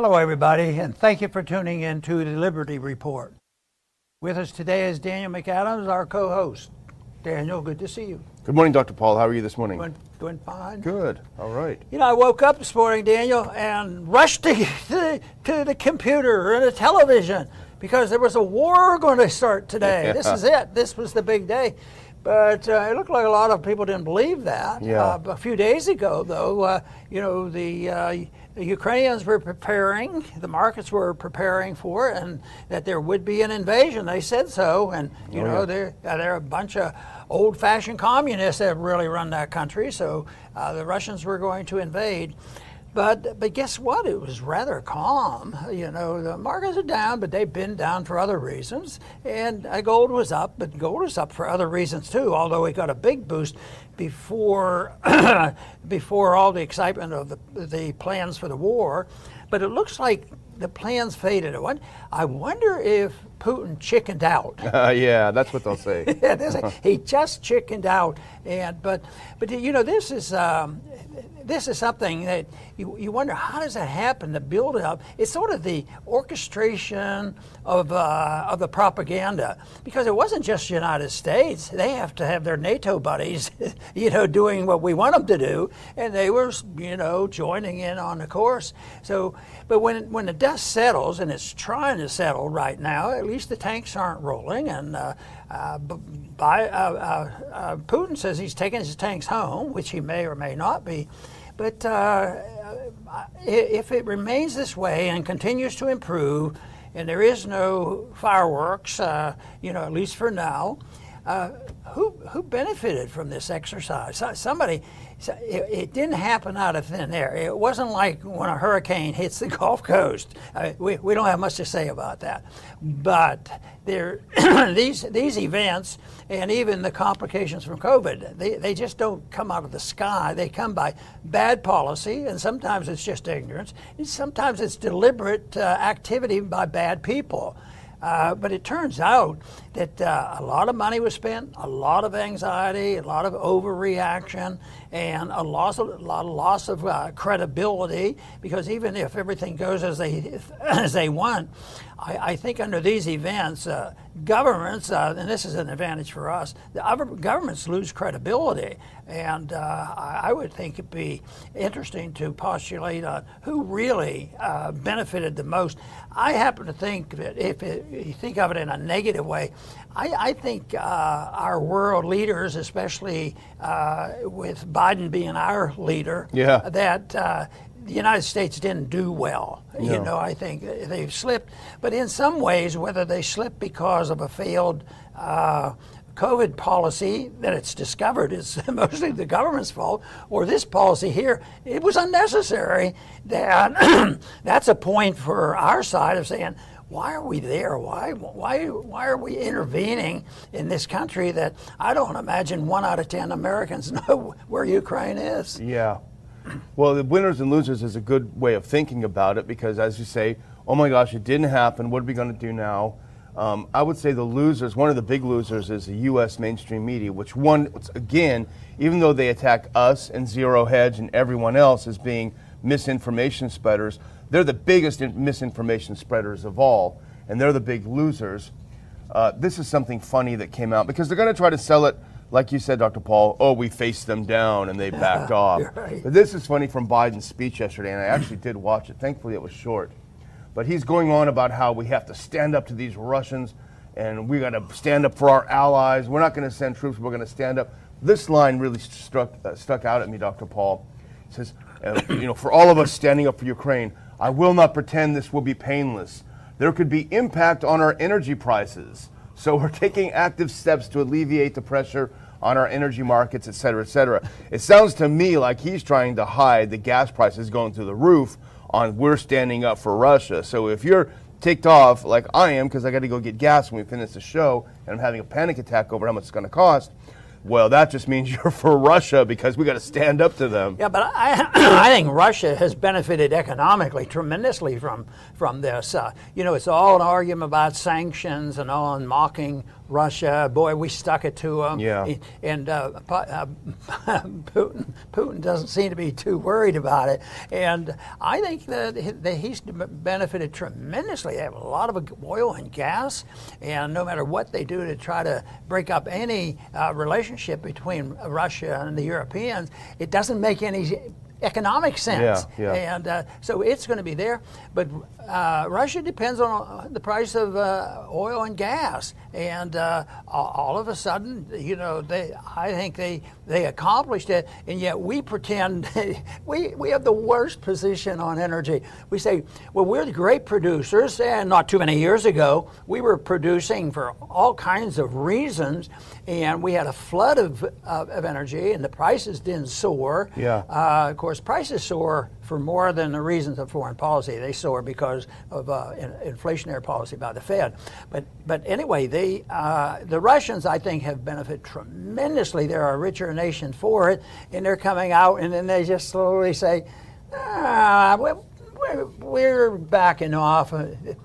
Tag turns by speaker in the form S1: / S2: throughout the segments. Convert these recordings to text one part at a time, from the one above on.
S1: Hello, everybody, and thank you for tuning in to the Liberty Report. With us today is Daniel McAdams, our co host. Daniel, good to see you.
S2: Good morning, Dr. Paul. How are you this morning?
S1: Doing, doing fine.
S2: Good. All right.
S1: You know, I woke up this morning, Daniel, and rushed to, to, to the computer and the television because there was a war going to start today. Yeah. This is it. This was the big day. But uh, it looked like a lot of people didn't believe that.
S2: Yeah. Uh,
S1: a few days ago, though, uh, you know, the, uh, the, Ukrainians were preparing, the markets were preparing for it, and that there would be an invasion. They said so. And, you oh, know, yeah. they're, they're a bunch of old fashioned communists that really run that country. So uh, the Russians were going to invade. But but guess what? It was rather calm. You know, the markets are down, but they've been down for other reasons. And uh, gold was up, but gold is up for other reasons too. Although it got a big boost before before all the excitement of the the plans for the war. But it looks like the plans faded. I wonder if Putin chickened out.
S2: Uh, yeah, that's what they'll say.
S1: he just chickened out, and but but you know this is um, this is something that you, you wonder how does that happen? The build up. It's sort of the orchestration of uh, of the propaganda because it wasn't just the United States. They have to have their NATO buddies, you know, doing what we want them to do, and they were you know joining in on the course. So, but when when the dust settles, and it's trying to settle right now, at least the tanks aren't rolling, and uh, uh, by, uh, uh, uh, Putin says he's taking his tanks home, which he may or may not be. But uh, if it remains this way and continues to improve, and there is no fireworks, uh, you know, at least for now, uh, who who benefited from this exercise? Somebody so it, it, didn't happen out of thin air. It wasn't like when a hurricane hits the Gulf Coast. Uh, we, we don't have much to say about that. But there, these, these events and even the complications from COVID, they, they just don't come out of the sky. They come by bad policy, and sometimes it's just ignorance, and sometimes it's deliberate uh, activity by bad people. Uh, but it turns out that uh, a lot of money was spent, a lot of anxiety, a lot of overreaction, and a loss of, a lot of loss of uh, credibility. Because even if everything goes as they as they want, I, I think under these events, uh, governments, uh, and this is an advantage for us, the other governments lose credibility. And uh, I, would think it'd be interesting to postulate on who really uh, benefited the most. I happen to think that if, it, you think of it in a negative way, I, I think uh, our world leaders, especially uh, with Biden being our leader,
S2: yeah.
S1: that the United States didn't do well. No. You know, I think they've slipped. But in some ways, whether they slipped because of a failed uh, COVID policy that it's discovered is mostly the government's fault, or this policy here, it was unnecessary. That that's a point for our side of saying, why are we there? Why, why, why are we intervening in this country that I don't imagine one out of 10 Americans know where Ukraine is?
S2: Yeah. Well, the winners and losers is a good way of thinking about it because, as you say, oh my gosh, it didn't happen. What are we going to do now? Um, I would say the losers, one of the big losers is the U.S. mainstream media, which one, again, even though they attack us and Zero Hedge and everyone else as being misinformation spreaders, they're the biggest misinformation spreaders of all, and they're the big losers. Uh, this is something funny that came out because they're going to try to sell it like you said, Dr. Paul, oh, we faced them down and they backed off.
S1: Right.
S2: But this is funny from Biden's speech yesterday, and I actually did watch it. Thankfully, it was short. But he's going on about how we have to stand up to these Russians and we got to stand up for our allies. We're not going to send troops, we're going to stand up. This line really struck, uh, stuck out at me, Dr. Paul. He says, uh, you know, for all of us standing up for Ukraine, I will not pretend this will be painless. There could be impact on our energy prices. So we're taking active steps to alleviate the pressure on our energy markets, et cetera, et cetera. It sounds to me like he's trying to hide the gas prices going through the roof on we're standing up for Russia. So if you're ticked off like I am because I got to go get gas when we finish the show and I'm having a panic attack over how much it's going to cost, well, that just means you're for Russia because we got to stand up to them.
S1: Yeah, but I, I think Russia has benefited economically tremendously from from this. Uh, you know, it's all an argument about sanctions and all and mocking Russia. Boy, we stuck it to them.
S2: Yeah.
S1: And uh, uh, Putin, Putin doesn't seem to be too worried about it. And I think that, that he's benefited tremendously. They have a lot of oil and gas, and no matter what they do to try to break up any uh, relationship between Russia and the Europeans, it doesn't make any economic sense.
S2: Yeah, yeah.
S1: And uh, so it's going to be there. But uh, Russia depends on uh, the price of uh, oil and gas. And uh, all of a sudden, you know, they, I think they, they accomplished it. And yet we pretend we, we have the worst position on energy. We say, well, we're the great producers. And not too many years ago, we were producing for all kinds of reasons. And we had a flood of, of, of energy, and the prices didn't soar.
S2: Yeah.
S1: Uh, of course, prices soar for more than the reasons of foreign policy. They soar because of uh, in, inflationary policy by the Fed. But but anyway, they uh, the Russians I think have benefited tremendously. They're a richer nation for it, and they're coming out and then they just slowly say. Ah, well, we're, we're backing off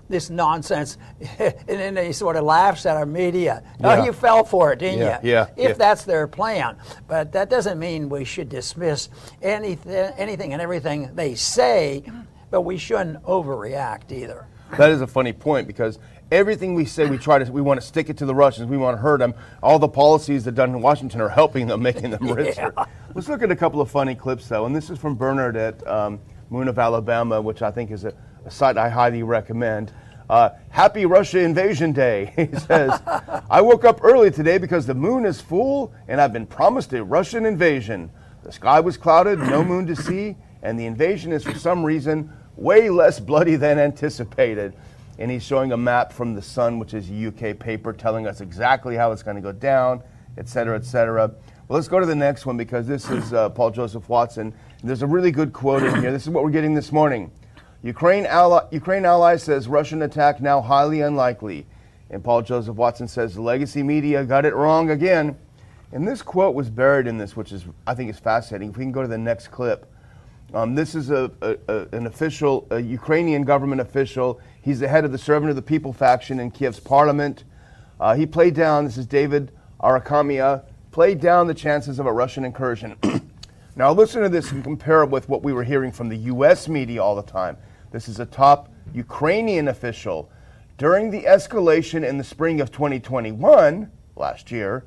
S1: this nonsense. and then they sort of laughs at our media. Oh, yeah. Oh, you fell for it, didn't
S2: yeah,
S1: you?
S2: Yeah,
S1: if
S2: yeah.
S1: that's their plan. But that doesn't mean we should dismiss anything, anything and everything they say, but we shouldn't overreact either.
S2: That is a funny point because everything we say we try to we want to stick it to the Russians. We want to hurt them. All the policies that done in Washington are helping them, making them richer. yeah. Let's look at a couple of funny clips though, and this is from Bernhard. Um, Moon of Alabama, which I think is a, a site I highly recommend. Uh, Happy Russia Invasion Day. He says, I woke up early today because the moon is full and I've been promised a Russian invasion. The sky was clouded, no moon to see, and the invasion is for some reason way less bloody than anticipated. And he's showing a map from the Sun, which is a UK paper, telling us exactly how it's going to go down, et cetera, et cetera. Well, let's go to the next one because this is uh, Paul Joseph Watson. There's a really good quote in here. This is what we're getting this morning. Ukraine ally, Ukraine ally says Russian attack now highly unlikely. And Paul Joseph Watson says the legacy media got it wrong again. And this quote was buried in this, which is I think is fascinating. If we can go to the next clip. Um, this is a, a, a, an official, a Ukrainian government official. He's the head of the Servant of the People faction in Kiev's parliament. Uh, he played down, this is David Arakhamia, played down the chances of a Russian incursion. Now, listen to this and compare it with what we were hearing from the U.S. media all the time. This is a top Ukrainian official. During the escalation in the spring of 2021, last year,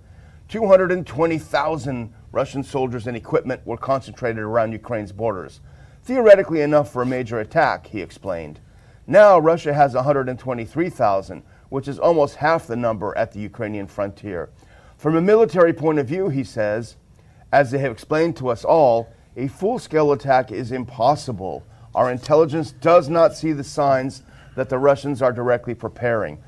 S2: 220,000 Russian soldiers and equipment were concentrated around Ukraine's borders. Theoretically enough for a major attack, he explained. Now, Russia has 123,000, which is almost half the number at the Ukrainian frontier. From a military point of view, he says, as they have explained to us all, a full scale attack is impossible. Our intelligence does not see the signs that the Russians are directly preparing.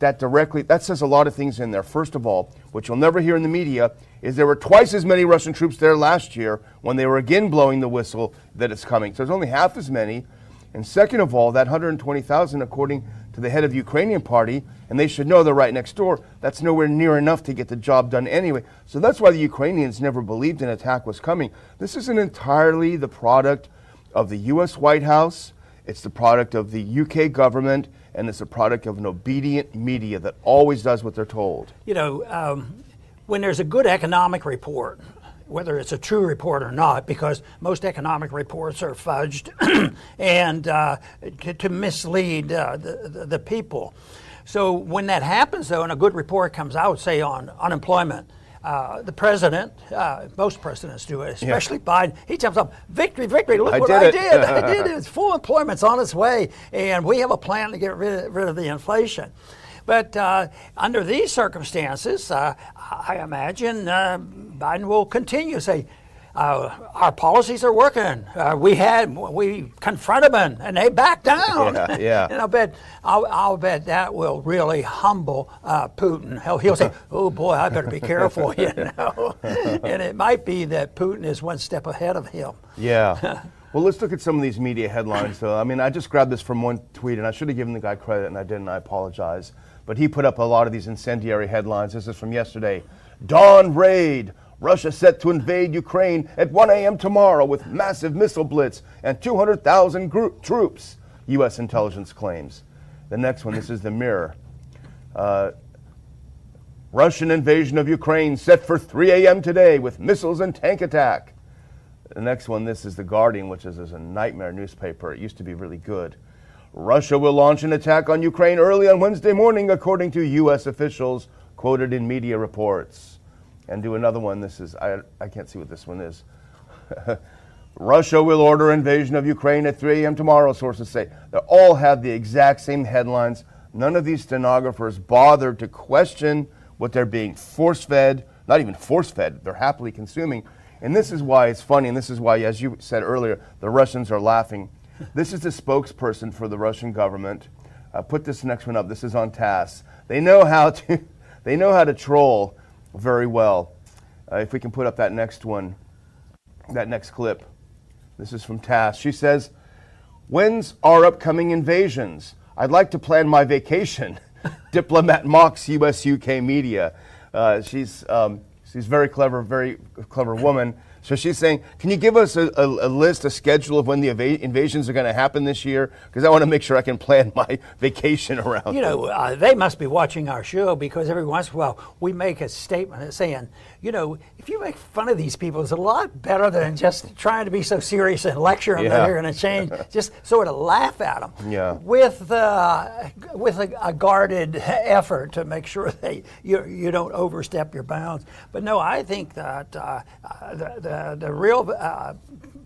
S2: That directly that says a lot of things in there. First of all, what you'll never hear in the media is there were twice as many Russian troops there last year when they were again blowing the whistle that it's coming. So there's only half as many. And second of all, that 120,000, according to the head of the Ukrainian party, and they should know they're right next door. That's nowhere near enough to get the job done anyway. So that's why the Ukrainians never believed an attack was coming. This isn't entirely the product of the U.S. White House, it's the product of the UK government, and it's a product of an obedient media that always does what they're told.
S1: You know, um, when there's a good economic report, whether it's a true report or not, because most economic reports are fudged and uh, to, to, mislead uh, the, the, the, people. So when that happens, though, and a good report comes out, say on unemployment, uh, the president, uh, most presidents do it, especially yeah. Biden, he jumps up, victory, victory, look
S2: I
S1: what
S2: did
S1: I
S2: it.
S1: did. I did it. It's full employment's on its way, and we have a plan to get rid of, rid of the inflation. But uh, under these circumstances, uh, I imagine uh, Biden will continue to say, uh, our policies are working. Uh, we had we confronted them and they backed down.
S2: Yeah, yeah.
S1: and I bet I'll, I'll, bet that will really humble uh, Putin. He'll, he'll, say, "Oh boy, I better be careful," you know. and it might be that Putin is one step ahead of him.
S2: Yeah. well, let's look at some of these media headlines. Though I mean, I just grabbed this from one tweet, and I should have given the guy credit, and I didn't. I apologize. But he put up a lot of these incendiary headlines. This is from yesterday. Dawn raid. Russia set to invade Ukraine at 1 a.m. tomorrow with massive missile blitz and 200,000 troops, U.S. intelligence claims. The next one, this is the Mirror. Uh, Russian invasion of Ukraine set for 3 a.m. today with missiles and tank attack. The next one, this is The Guardian, which is, is a nightmare newspaper. It used to be really good. Russia will launch an attack on Ukraine early on Wednesday morning, according to U.S. officials quoted in media reports. And do another one. This is, I, I can't see what this one is. Russia will order invasion of Ukraine at 3 a.m. tomorrow, sources say. They all have the exact same headlines. None of these stenographers bothered to question what they're being force fed, not even force fed, they're happily consuming. And this is why it's funny, and this is why, as you said earlier, the Russians are laughing. This is the spokesperson for the Russian government. Uh, put this next one up. This is on TASS. They know how to, they know how to troll very well. Uh, if we can put up that next one, that next clip. This is from TASS. She says, When's our upcoming invasions? I'd like to plan my vacation. Diplomat mocks US UK media. Uh, she's, um, she's very clever, very clever woman. So she's saying, can you give us a, a, a list, a schedule of when the eva- invasions are going to happen this year? Because I want to make sure I can plan my vacation around.
S1: You know, uh, they must be watching our show because every once in a while we make a statement saying, you know, if you make fun of these people, it's a lot better than just trying to be so serious and lecture them
S2: Yeah.
S1: that they're going to change. just sort of laugh at them.
S2: Yeah.
S1: With uh, with a, a guarded effort to make sure that you you don't overstep your bounds. But no, I think that uh, uh, the, the the real. Uh,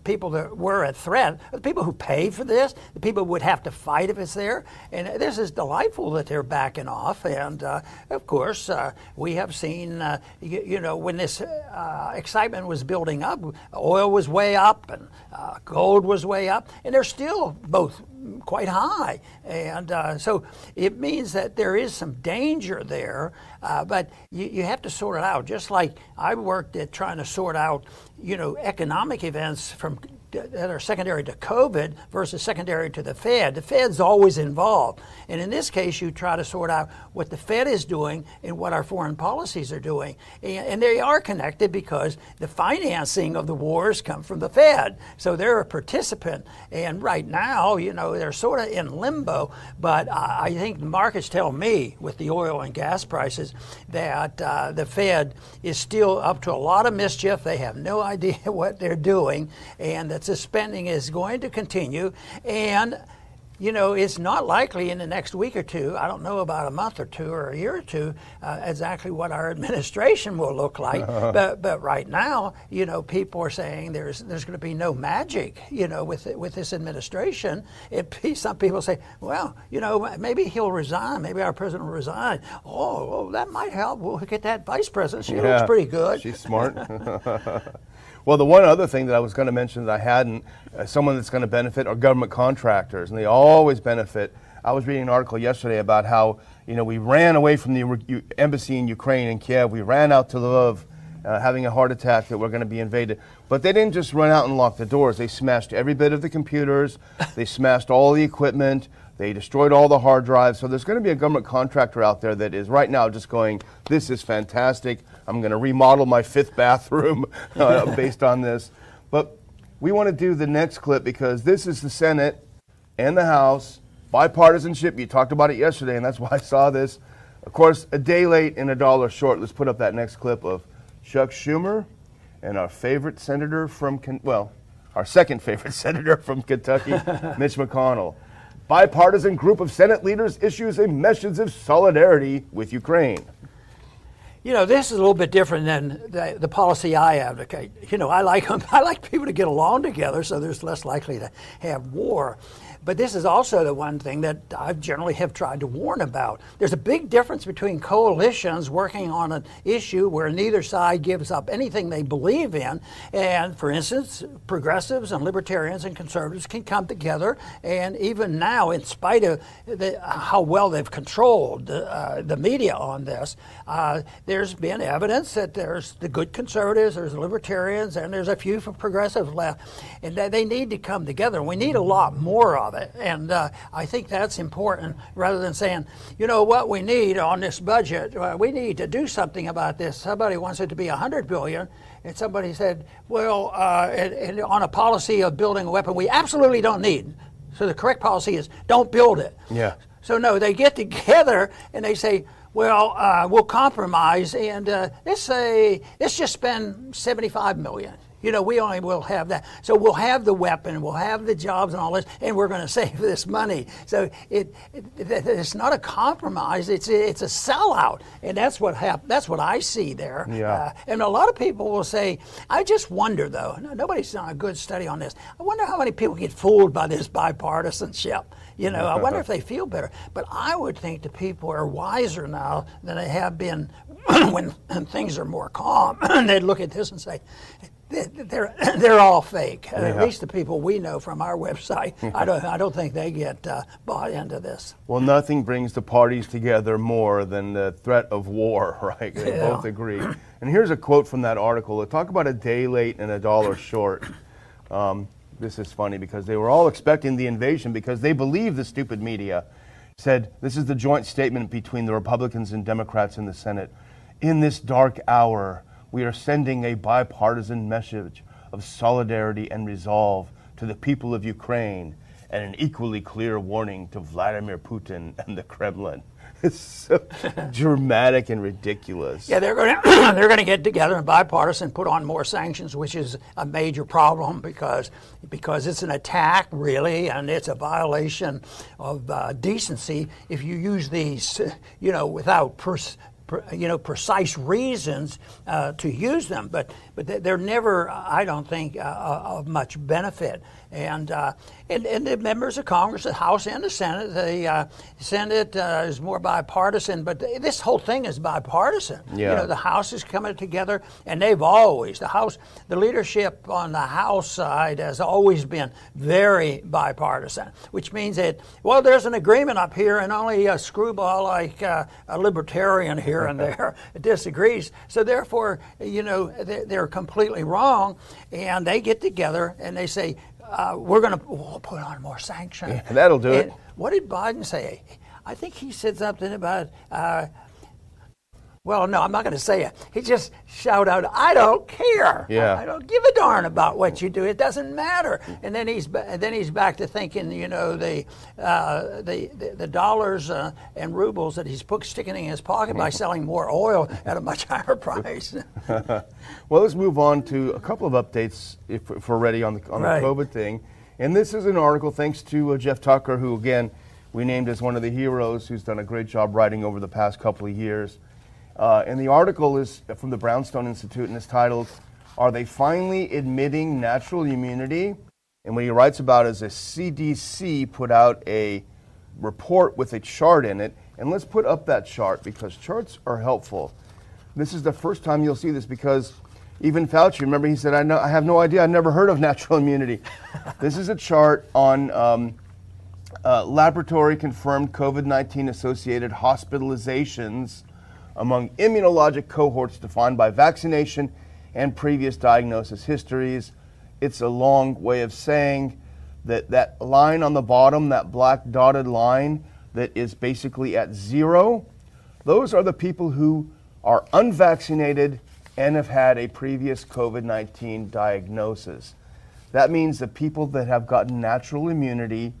S1: People that were a threat, the people who pay for this, the people who would have to fight if it's there, and this is delightful that they're backing off. And uh, of course, uh, we have seen, uh, you, you know, when this uh, excitement was building up, oil was way up and uh, gold was way up, and they're still both quite high. And uh, so it means that there is some danger there, uh, but you, you have to sort it out. Just like I worked at trying to sort out, you know, economic events from that are secondary to COVID versus secondary to the Fed. The Fed's always involved. And in this case, you try to sort out what the Fed is doing and what our foreign policies are doing. And, and they are connected because the financing of the wars come from the Fed. So they're a participant. And right now, you know, they're sort of in limbo. But I I think the markets tell me, with the oil and gas prices, that uh, the Fed is still up to a lot of mischief. They have no idea what they're doing, and that the spending is going to continue. And you know, it's not likely in the next week or two. I don't know about a month or two or a year or two uh, exactly what our administration will look like. but but right now, you know, people are saying there's there's going to be no magic, you know, with with this administration. It, some people say, well, you know, maybe he'll resign. Maybe our president will resign. Oh, well, that might help. We'll get that vice president. She looks pretty good.
S2: She's smart. well, the one other thing that I was going to mention that I hadn't, uh, someone that's going to benefit are government contractors, and they always benefit. I was reading an article yesterday about how you know we ran away from the U- embassy in Ukraine in Kiev. We ran out to Lviv, uh, having a heart attack that we're going to be invaded. But they didn't just run out and lock the doors. They smashed every bit of the computers. they smashed all the equipment. They destroyed all the hard drives. So there's going to be a government contractor out there that is right now just going, "This is fantastic. I'm going to remodel my fifth bathroom uh, based on this." But we want to do the next clip because this is the Senate and the House bipartisanship. You talked about it yesterday, and that's why I saw this. Of course, a day late and a dollar short. Let's put up that next clip of Chuck Schumer and our favorite senator from well, our second favorite senator from Kentucky, Mitch McConnell. Bipartisan group of Senate leaders issues a message of solidarity with Ukraine.
S1: You know, this is a little bit different than the, the policy I advocate. You know, I like I like people to get along together, so there's less likely to have war. But this is also the one thing that I generally have tried to warn about. There's a big difference between coalitions working on an issue where neither side gives up anything they believe in. And for instance, progressives and libertarians and conservatives can come together. And even now, in spite of the, how well they've controlled the, uh, the media on this, uh, there's been evidence that there's the good conservatives, there's the libertarians, and there's a few progressives left. And they need to come together. We need a lot more of it. And uh, I think that's important rather than saying, you know, what we need on this budget, uh, we need to do something about this. Somebody wants it to be 100 billion. And somebody said, well, uh, and, and on a policy of building a weapon we absolutely don't need. So the correct policy is don't build it.
S2: Yeah.
S1: So no, they get together and they say, well, uh, we'll compromise and uh, let's say let's just spend seventy-five million. You know, we only will have that. So we'll have the weapon, we'll have the jobs and all this, and we're going to save this money. So it, it, it's not a compromise; it's it's a sellout, and that's what hap- That's what I see there.
S2: Yeah. Uh,
S1: and a lot of people will say, "I just wonder, though. Nobody's done a good study on this. I wonder how many people get fooled by this bipartisanship." You know, I wonder if they feel better. But I would think the people are wiser now than they have been when things are more calm. They'd look at this and say, they're they're all fake. Yeah. At least the people we know from our website. I don't I don't think they get uh, bought into this.
S2: Well, nothing brings the parties together more than the threat of war, right? They yeah. both agree. And here's a quote from that article. Talk about a day late and a dollar short. Um, this is funny because they were all expecting the invasion because they believe the stupid media said this is the joint statement between the Republicans and Democrats in the Senate. In this dark hour, we are sending a bipartisan message of solidarity and resolve to the people of Ukraine and an equally clear warning to Vladimir Putin and the Kremlin. It's so dramatic and ridiculous.
S1: Yeah, they're going to they're going to get together and bipartisan put on more sanctions, which is a major problem because because it's an attack really, and it's a violation of uh, decency if you use these, you know, without pers- you know, precise reasons uh, to use them, but but they're never, I don't think, uh, uh, of much benefit. And, uh, and, and the members of Congress, the House and the Senate, the uh, Senate uh, is more bipartisan, but this whole thing is bipartisan.
S2: Yeah.
S1: You know, the House is coming together, and they've always the House, the leadership on the House side has always been very bipartisan, which means that well, there's an agreement up here, and only a screwball like a libertarian here and there disagrees. So therefore, you know, they're completely wrong, and they get together and they say, uh, "We're going to we'll put on more sanctions."
S2: Yeah, that'll do and it.
S1: What did Biden say? I think he said something about uh, well, no, I'm not going to say it. He just shout out, "I don't care.
S2: Yeah.
S1: I, I, don't give a darn about what you do. It doesn't matter." And then he's then he's back to thinking, you know, the uh, the, the, the dollars uh, and rubles that he's put, sticking in his pocket by selling more oil at a much higher price.
S2: well, let's move on to a couple of updates if, if we're ready on the on right. the COVID thing. And this is an article thanks to uh, Jeff Tucker, who again we named as one of the heroes, who's done a great job writing over the past couple of years. Uh, and the article is from the Brownstone Institute and is titled, Are They Finally Admitting Natural Immunity? And what he writes about is a CDC put out a report with a chart in it. And let's put up that chart because charts are helpful. This is the first time you'll see this because even Fauci, remember, he said, I, know, I have no idea, I've never heard of natural immunity. this is a chart on um, uh, laboratory confirmed COVID 19 associated hospitalizations among immunologic cohorts defined by vaccination and previous diagnosis histories. It's a long way of saying that that line on the bottom, that black dotted line that is basically at zero, those are the people who are unvaccinated and have had a previous COVID 19 diagnosis. That means the people that have gotten natural immunity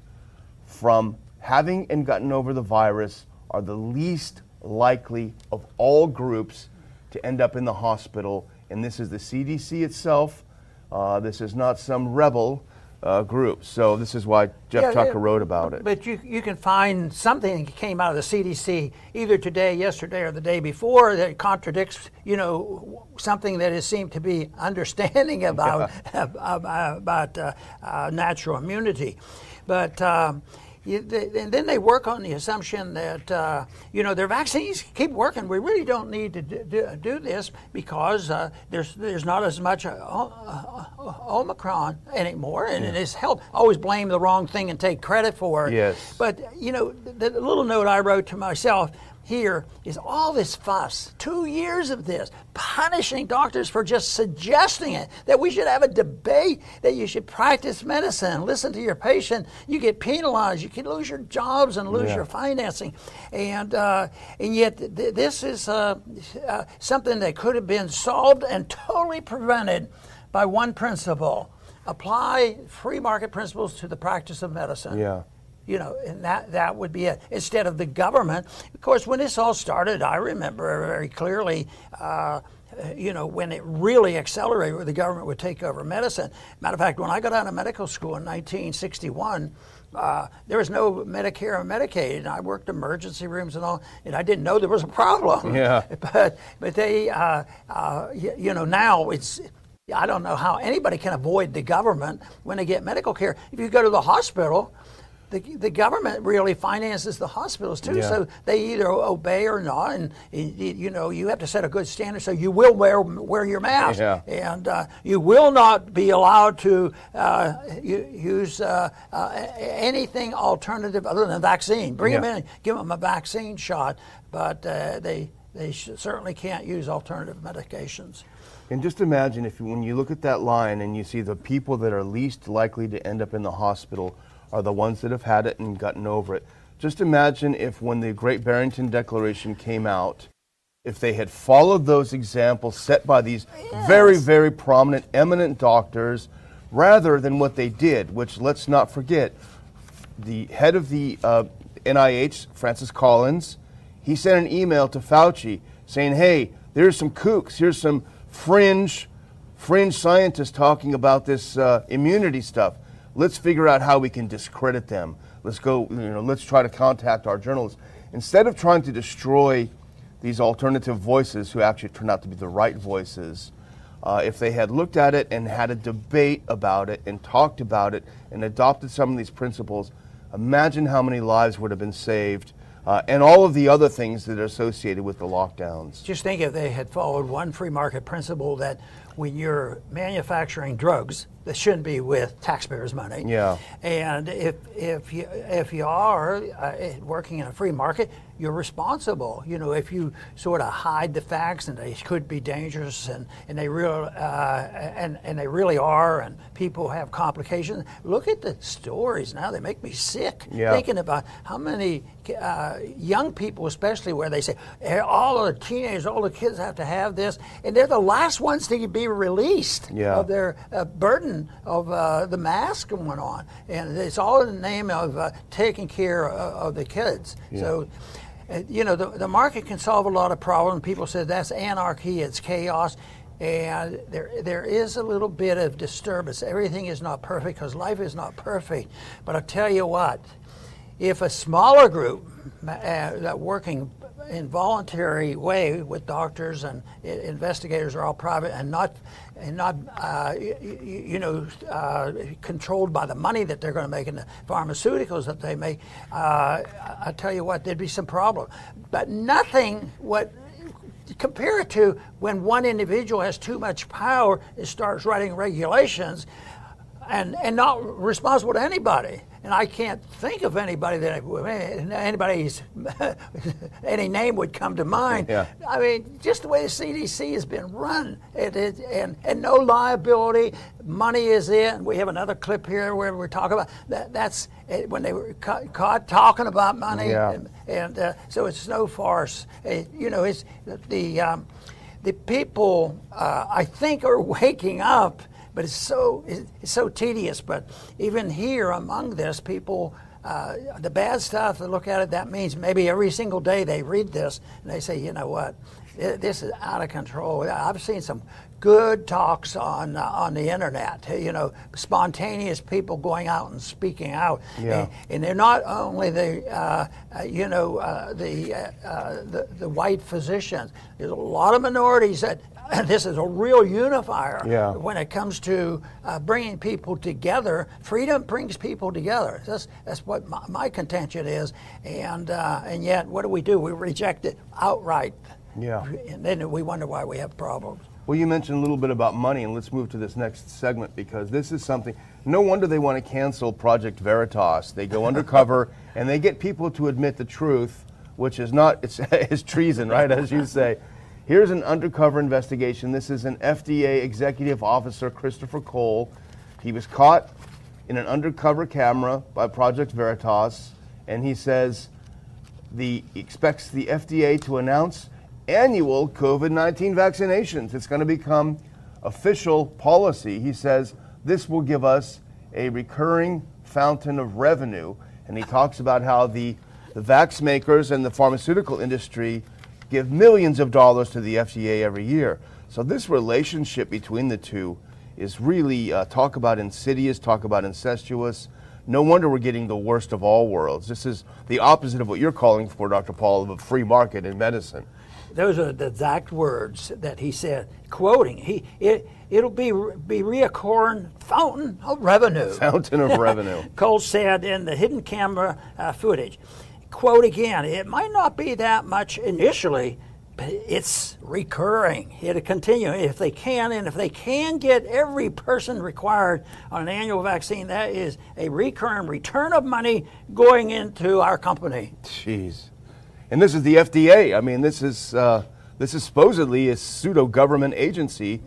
S2: from having and gotten over the virus are the least likely of all groups to end up in the hospital. And this is the CDC itself. Uh, this is not some rebel uh, group. So this is why Jeff yeah, Tucker wrote about it.
S1: But you, you can find something that came out of the CDC either today, yesterday, or the day before that contradicts, you know, something that has seemed to be understanding about yeah. about, about uh, uh, natural immunity. But um, you, they, and then they work on the assumption that uh, you know their vaccines keep working. We really don't need to do, do this because uh, there's there's not as much uh, uh, Omicron anymore, and yeah. it has helped. Always blame the wrong thing and take credit for it.
S2: Yes.
S1: But you know the, the little note I wrote to myself here is all this fuss, two years of this, punishing doctors for just suggesting it, that we should have a debate, that you should practice medicine, listen to your patient. You get penalized, you can lose your jobs and lose yeah. your financing. And, uh, and yet, th- this is uh, uh, something that could have been solved and totally prevented by one principle apply free market principles to the practice of medicine.
S2: Yeah.
S1: You know, and that that would be it. Instead of the government, of course, when this all started, I remember very clearly. Uh, you know, when it really accelerated, where the government would take over medicine. Matter of fact, when I got out of medical school in 1961, uh, there was no Medicare or Medicaid, and I worked emergency rooms and all, and I didn't know there was a problem.
S2: Yeah.
S1: But but they, uh, uh, you, you know, now it's. I don't know how anybody can avoid the government when they get medical care. If you go to the hospital, the, the government really finances the hospitals too,
S2: Yeah.
S1: so they either obey or not, and you know you have to set a good standard. So you will wear wear your mask,
S2: Yeah.
S1: and uh, you will not be allowed to uh, use uh, uh, anything alternative other than a vaccine. Bring
S2: Yeah.
S1: them in, give them a vaccine shot, but uh, they they sh- certainly can't use alternative medications.
S2: And just imagine if you, when you look at that line and you see the people that are least likely to end up in the hospital are the ones that have had it and gotten over it. Just imagine if when the Great Barrington Declaration came out, if they had followed those examples set by these very, very prominent, eminent doctors, rather than what they did, which let's not forget, the head of the uh, NIH, Francis Collins, he sent an email to Fauci saying, "Hey, there's some kooks. Here's some fringe, fringe scientists talking about this uh, immunity stuff. Let's figure out how we can discredit them. Let's go. You know, let's try to contact our journalists instead of trying to destroy these alternative voices, who actually turned out to be the right voices." Uh, if they had looked at it and had a debate about it and talked about it and adopted some of these principles, imagine how many lives would have been saved uh, and all of the other things that are associated with the lockdowns.
S1: Just think if they had followed one free market principle that when you're manufacturing drugs, that shouldn't be with taxpayers' money.
S2: Yeah.
S1: And if if you if you are uh, working in a free market, you're responsible. You know, if you sort of hide the facts and they could be dangerous and and they real uh, and and they really are, and people have complications. Look at the stories now; they make me sick
S2: Yeah.
S1: thinking about how many uh, young people, especially where they say "Eh, all the teenagers, all the kids have to have this, and they're the last ones to be released
S2: Yeah.
S1: of their uh, of uh, the mask going on, and it's all in the name of uh, taking care of, of the kids. So. uh, You know, the, the market can solve a lot of problems. People say that's anarchy, it's chaos. And there, there is a little bit of disturbance. Everything is not perfect because life is not perfect. But I'll tell you what, if a smaller group uh, that working in voluntary way with doctors and investigators are all private and not and not uh, you, you know uh, controlled by the money that they're going to make in the pharmaceuticals that they make. Uh, I I tell you what, there'd be some problem, but nothing what compare it to when one individual has too much power and starts writing regulations and, and not responsible to anybody. And I can't think of anybody that anybody's any name would come to mind.
S2: Yeah.
S1: I mean, just the way the CDC has been run, it, it, and and no liability, money is in. We have another clip here where we're talking about that. That's eh, when they were caught, caught talking about money,
S2: Yeah.
S1: and, and uh, so it's no farce. Eh, you know, it's the um, the people uh, I think are waking up, but it's so it's so tedious. But even here among this, people. Uh, the bad stuff, they look at it, that means maybe every single day they read this and they say, you know what, this is out of control. I've seen some good talks on uh, on the internet. You know, spontaneous people going out and speaking out,
S2: Yeah.
S1: and, and they're not only the uh, uh, you know uh, the, uh, the the white physicians. There's a lot of minorities that. This is a real unifier
S2: Yeah.
S1: when it comes to uh, bringing people together. Freedom brings people together. That's that's what my, my contention is, and uh, and yet what do we do? We reject it outright.
S2: Yeah.
S1: And then we wonder why we have problems.
S2: Well, you mentioned a little bit about money, and let's move to this next segment because this is something. No wonder they want to cancel Project Veritas. They go undercover and they get people to admit the truth, which is not it's, it's treason, right? As you say. Here's an undercover investigation. This is an FDA executive officer, Christopher Cole. He was caught in an undercover camera by Project Veritas, and he says the expects the FDA to announce annual COVID-19 vaccinations. It's going to become official policy. He says this will give us a recurring fountain of revenue. and he talks about how the, the vax makers and the pharmaceutical industry give millions of dollars to the FDA every year. So this relationship between the two is really uh, talk about insidious, talk about incestuous. No wonder we're getting the worst of all worlds. This is the opposite of what you're calling for, Dr. Paul, of a free market in medicine.
S1: Those are the exact words that he said, quoting. He it it'll be be reoccurring fountain of revenue.
S2: Fountain of revenue.
S1: Cole said in the hidden camera uh, footage. Quote again, it might not be that much initially, but it's recurring. It'll continue if they can, and if they can get every person required on an annual vaccine, that is a recurring return of money going into our company.
S2: Jeez, and this is the FDA. I mean, this is uh, this is supposedly a pseudo government agency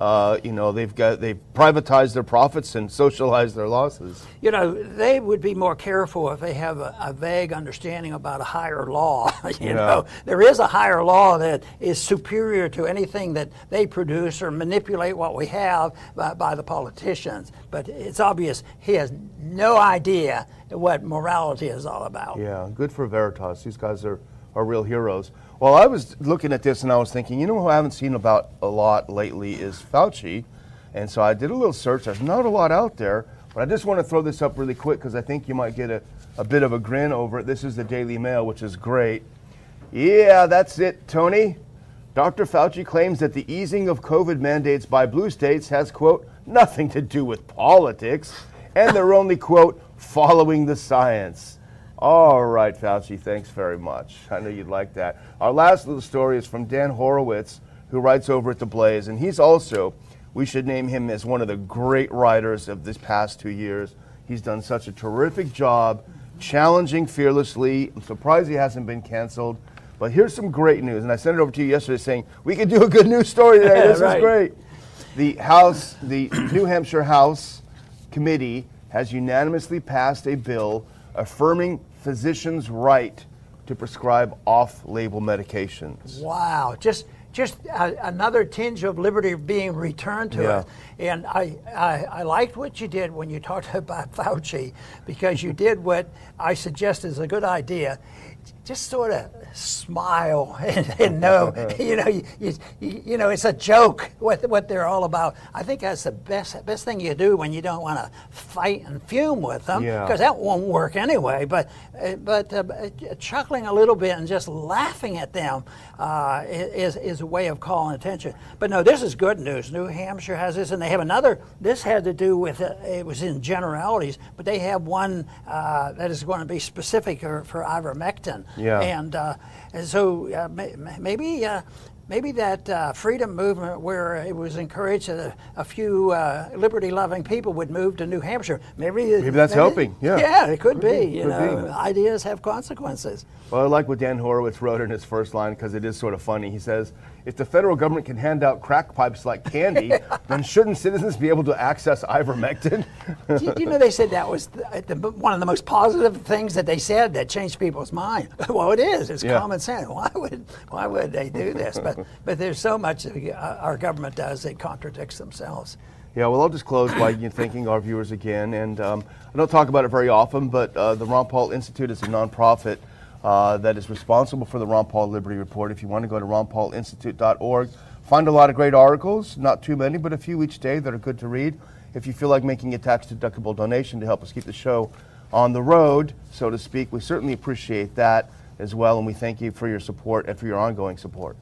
S2: uh, you know, they've got they've privatized their profits and socialized their losses.
S1: You know, they would be more careful if they have a, a vague understanding about a higher law. you yeah. know, there is a higher law that is superior to anything that they produce or manipulate what we have by, by the politicians. But it's obvious he has no idea what morality is all about.
S2: Yeah, good for Veritas. These guys are, are real heroes. Well, I was looking at this and I was thinking, you know who I haven't seen about a lot lately is Fauci. And so I did a little search. There's not a lot out there, but I just want to throw this up really quick because I think you might get a, a bit of a grin over it. This is the Daily Mail, which is great. Yeah, that's it, Tony. Dr. Fauci claims that the easing of COVID mandates by blue states has, quote, nothing to do with politics, and they're only, quote, following the science. All right, Fauci, thanks very much. I know you'd like that. Our last little story is from Dan Horowitz, who writes over at The Blaze, and he's also, we should name him as one of the great writers of this past two years. He's done such a terrific job, challenging fearlessly. I'm surprised he hasn't been canceled. But here's some great news, and I sent it over to you yesterday saying, we can do a good news story today. This right. is great. The House, the New Hampshire House Committee has unanimously passed a bill affirming physicians' right to prescribe off-label medications.
S1: Wow, just just a, another tinge of liberty being returned to yeah. us. And I, I, I, liked what you did when you talked about Fauci because you did what I suggest is a good idea just sort of smile and, and know, you know, you, you, you, know, it's a joke what, what they're all about. I think that's the best best thing you do when you don't want to fight and fume with them, because yeah. that won't work anyway. But but uh, chuckling a little bit and just laughing at them uh, is is a way of calling attention. But no, this is good news. New Hampshire has this, and they have another. This had to do with uh, it was in generalities, but they have one uh, that is going to be specific for, for ivermectin.
S2: Yeah.
S1: And, uh, and so uh, maybe uh, maybe that uh, freedom movement where it was encouraged that a, a few uh, liberty-loving people would move to New Hampshire. Maybe
S2: maybe that's maybe, helping. Yeah,
S1: yeah, it could, could be. be. You know, be. ideas have consequences.
S2: Well, I like what Dan Horowitz wrote in his first line because it is sort of funny. He says, if the federal government can hand out crack pipes like candy, then shouldn't citizens be able to access ivermectin?
S1: do, you, do, you know they said that was the, the, one of the most positive things that they said that changed people's mind? well, it is. It's yeah. common sense. Why would why would they do this? But but there's so much our government does that contradicts themselves.
S2: Yeah, well, I'll just close by thanking our viewers again. And um, I don't talk about it very often, but uh, the Ron Paul Institute is a nonprofit uh, that is responsible for the Ron Paul Liberty Report. If you want to go to ronpaulinstitute.org, find a lot of great articles, not too many, but a few each day that are good to read. If you feel like making a tax deductible donation to help us keep the show on the road, so to speak, we certainly appreciate that as well, and we thank you for your support and for your ongoing support.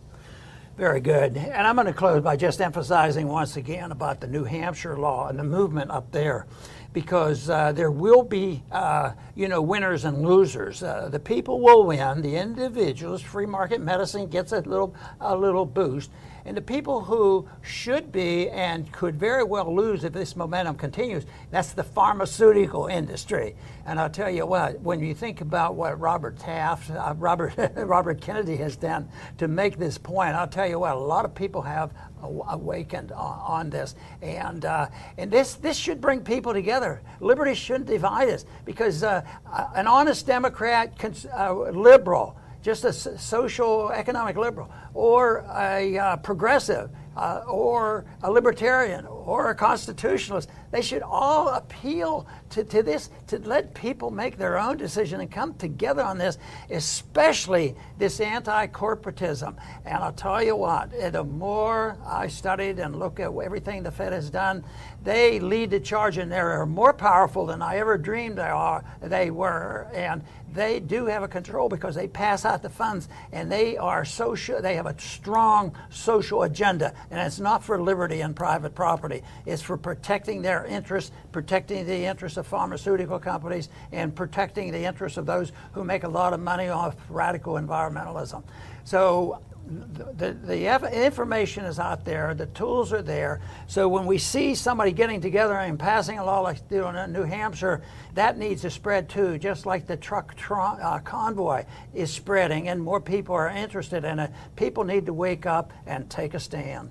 S1: Very good. And I'm going to close by just emphasizing once again about the New Hampshire law and the movement up there because uh, there will be, uh, you know, winners and losers. Uh, the people will win. The individuals, free market medicine gets a little, a little boost, and the people who should be and could very well lose if this momentum continues, that's the pharmaceutical industry. And I'll tell you what, when you think about what Robert Taft, uh, Robert, Robert Kennedy has done to make this point, I'll tell you what, a lot of people have awakened on, this. And, uh, and this, this should bring people together. Liberty shouldn't divide us because uh, an honest Democrat, cons- uh, liberal, just a social economic liberal, or a uh, progressive, uh, or a libertarian, or a constitutionalist, they should all appeal to, to this, to let people make their own decision and come together on this, especially this anti corporatism. And I'll tell you what, the more I studied and look at everything the Fed has done, they lead the charge and they're more powerful than I ever dreamed they, are, they were. And they do have a control because they pass out the funds and they are social they have a strong social agenda and it's not for liberty and private property it's for protecting their interests protecting the interests of pharmaceutical companies and protecting the interests of those who make a lot of money off radical environmentalism so the, the information is out there, the tools are there. So when we see somebody getting together and passing a law like doing in New Hampshire, that needs to spread too, just like the truck uh, convoy is spreading and more people are interested in it. People need to wake up and take a stand.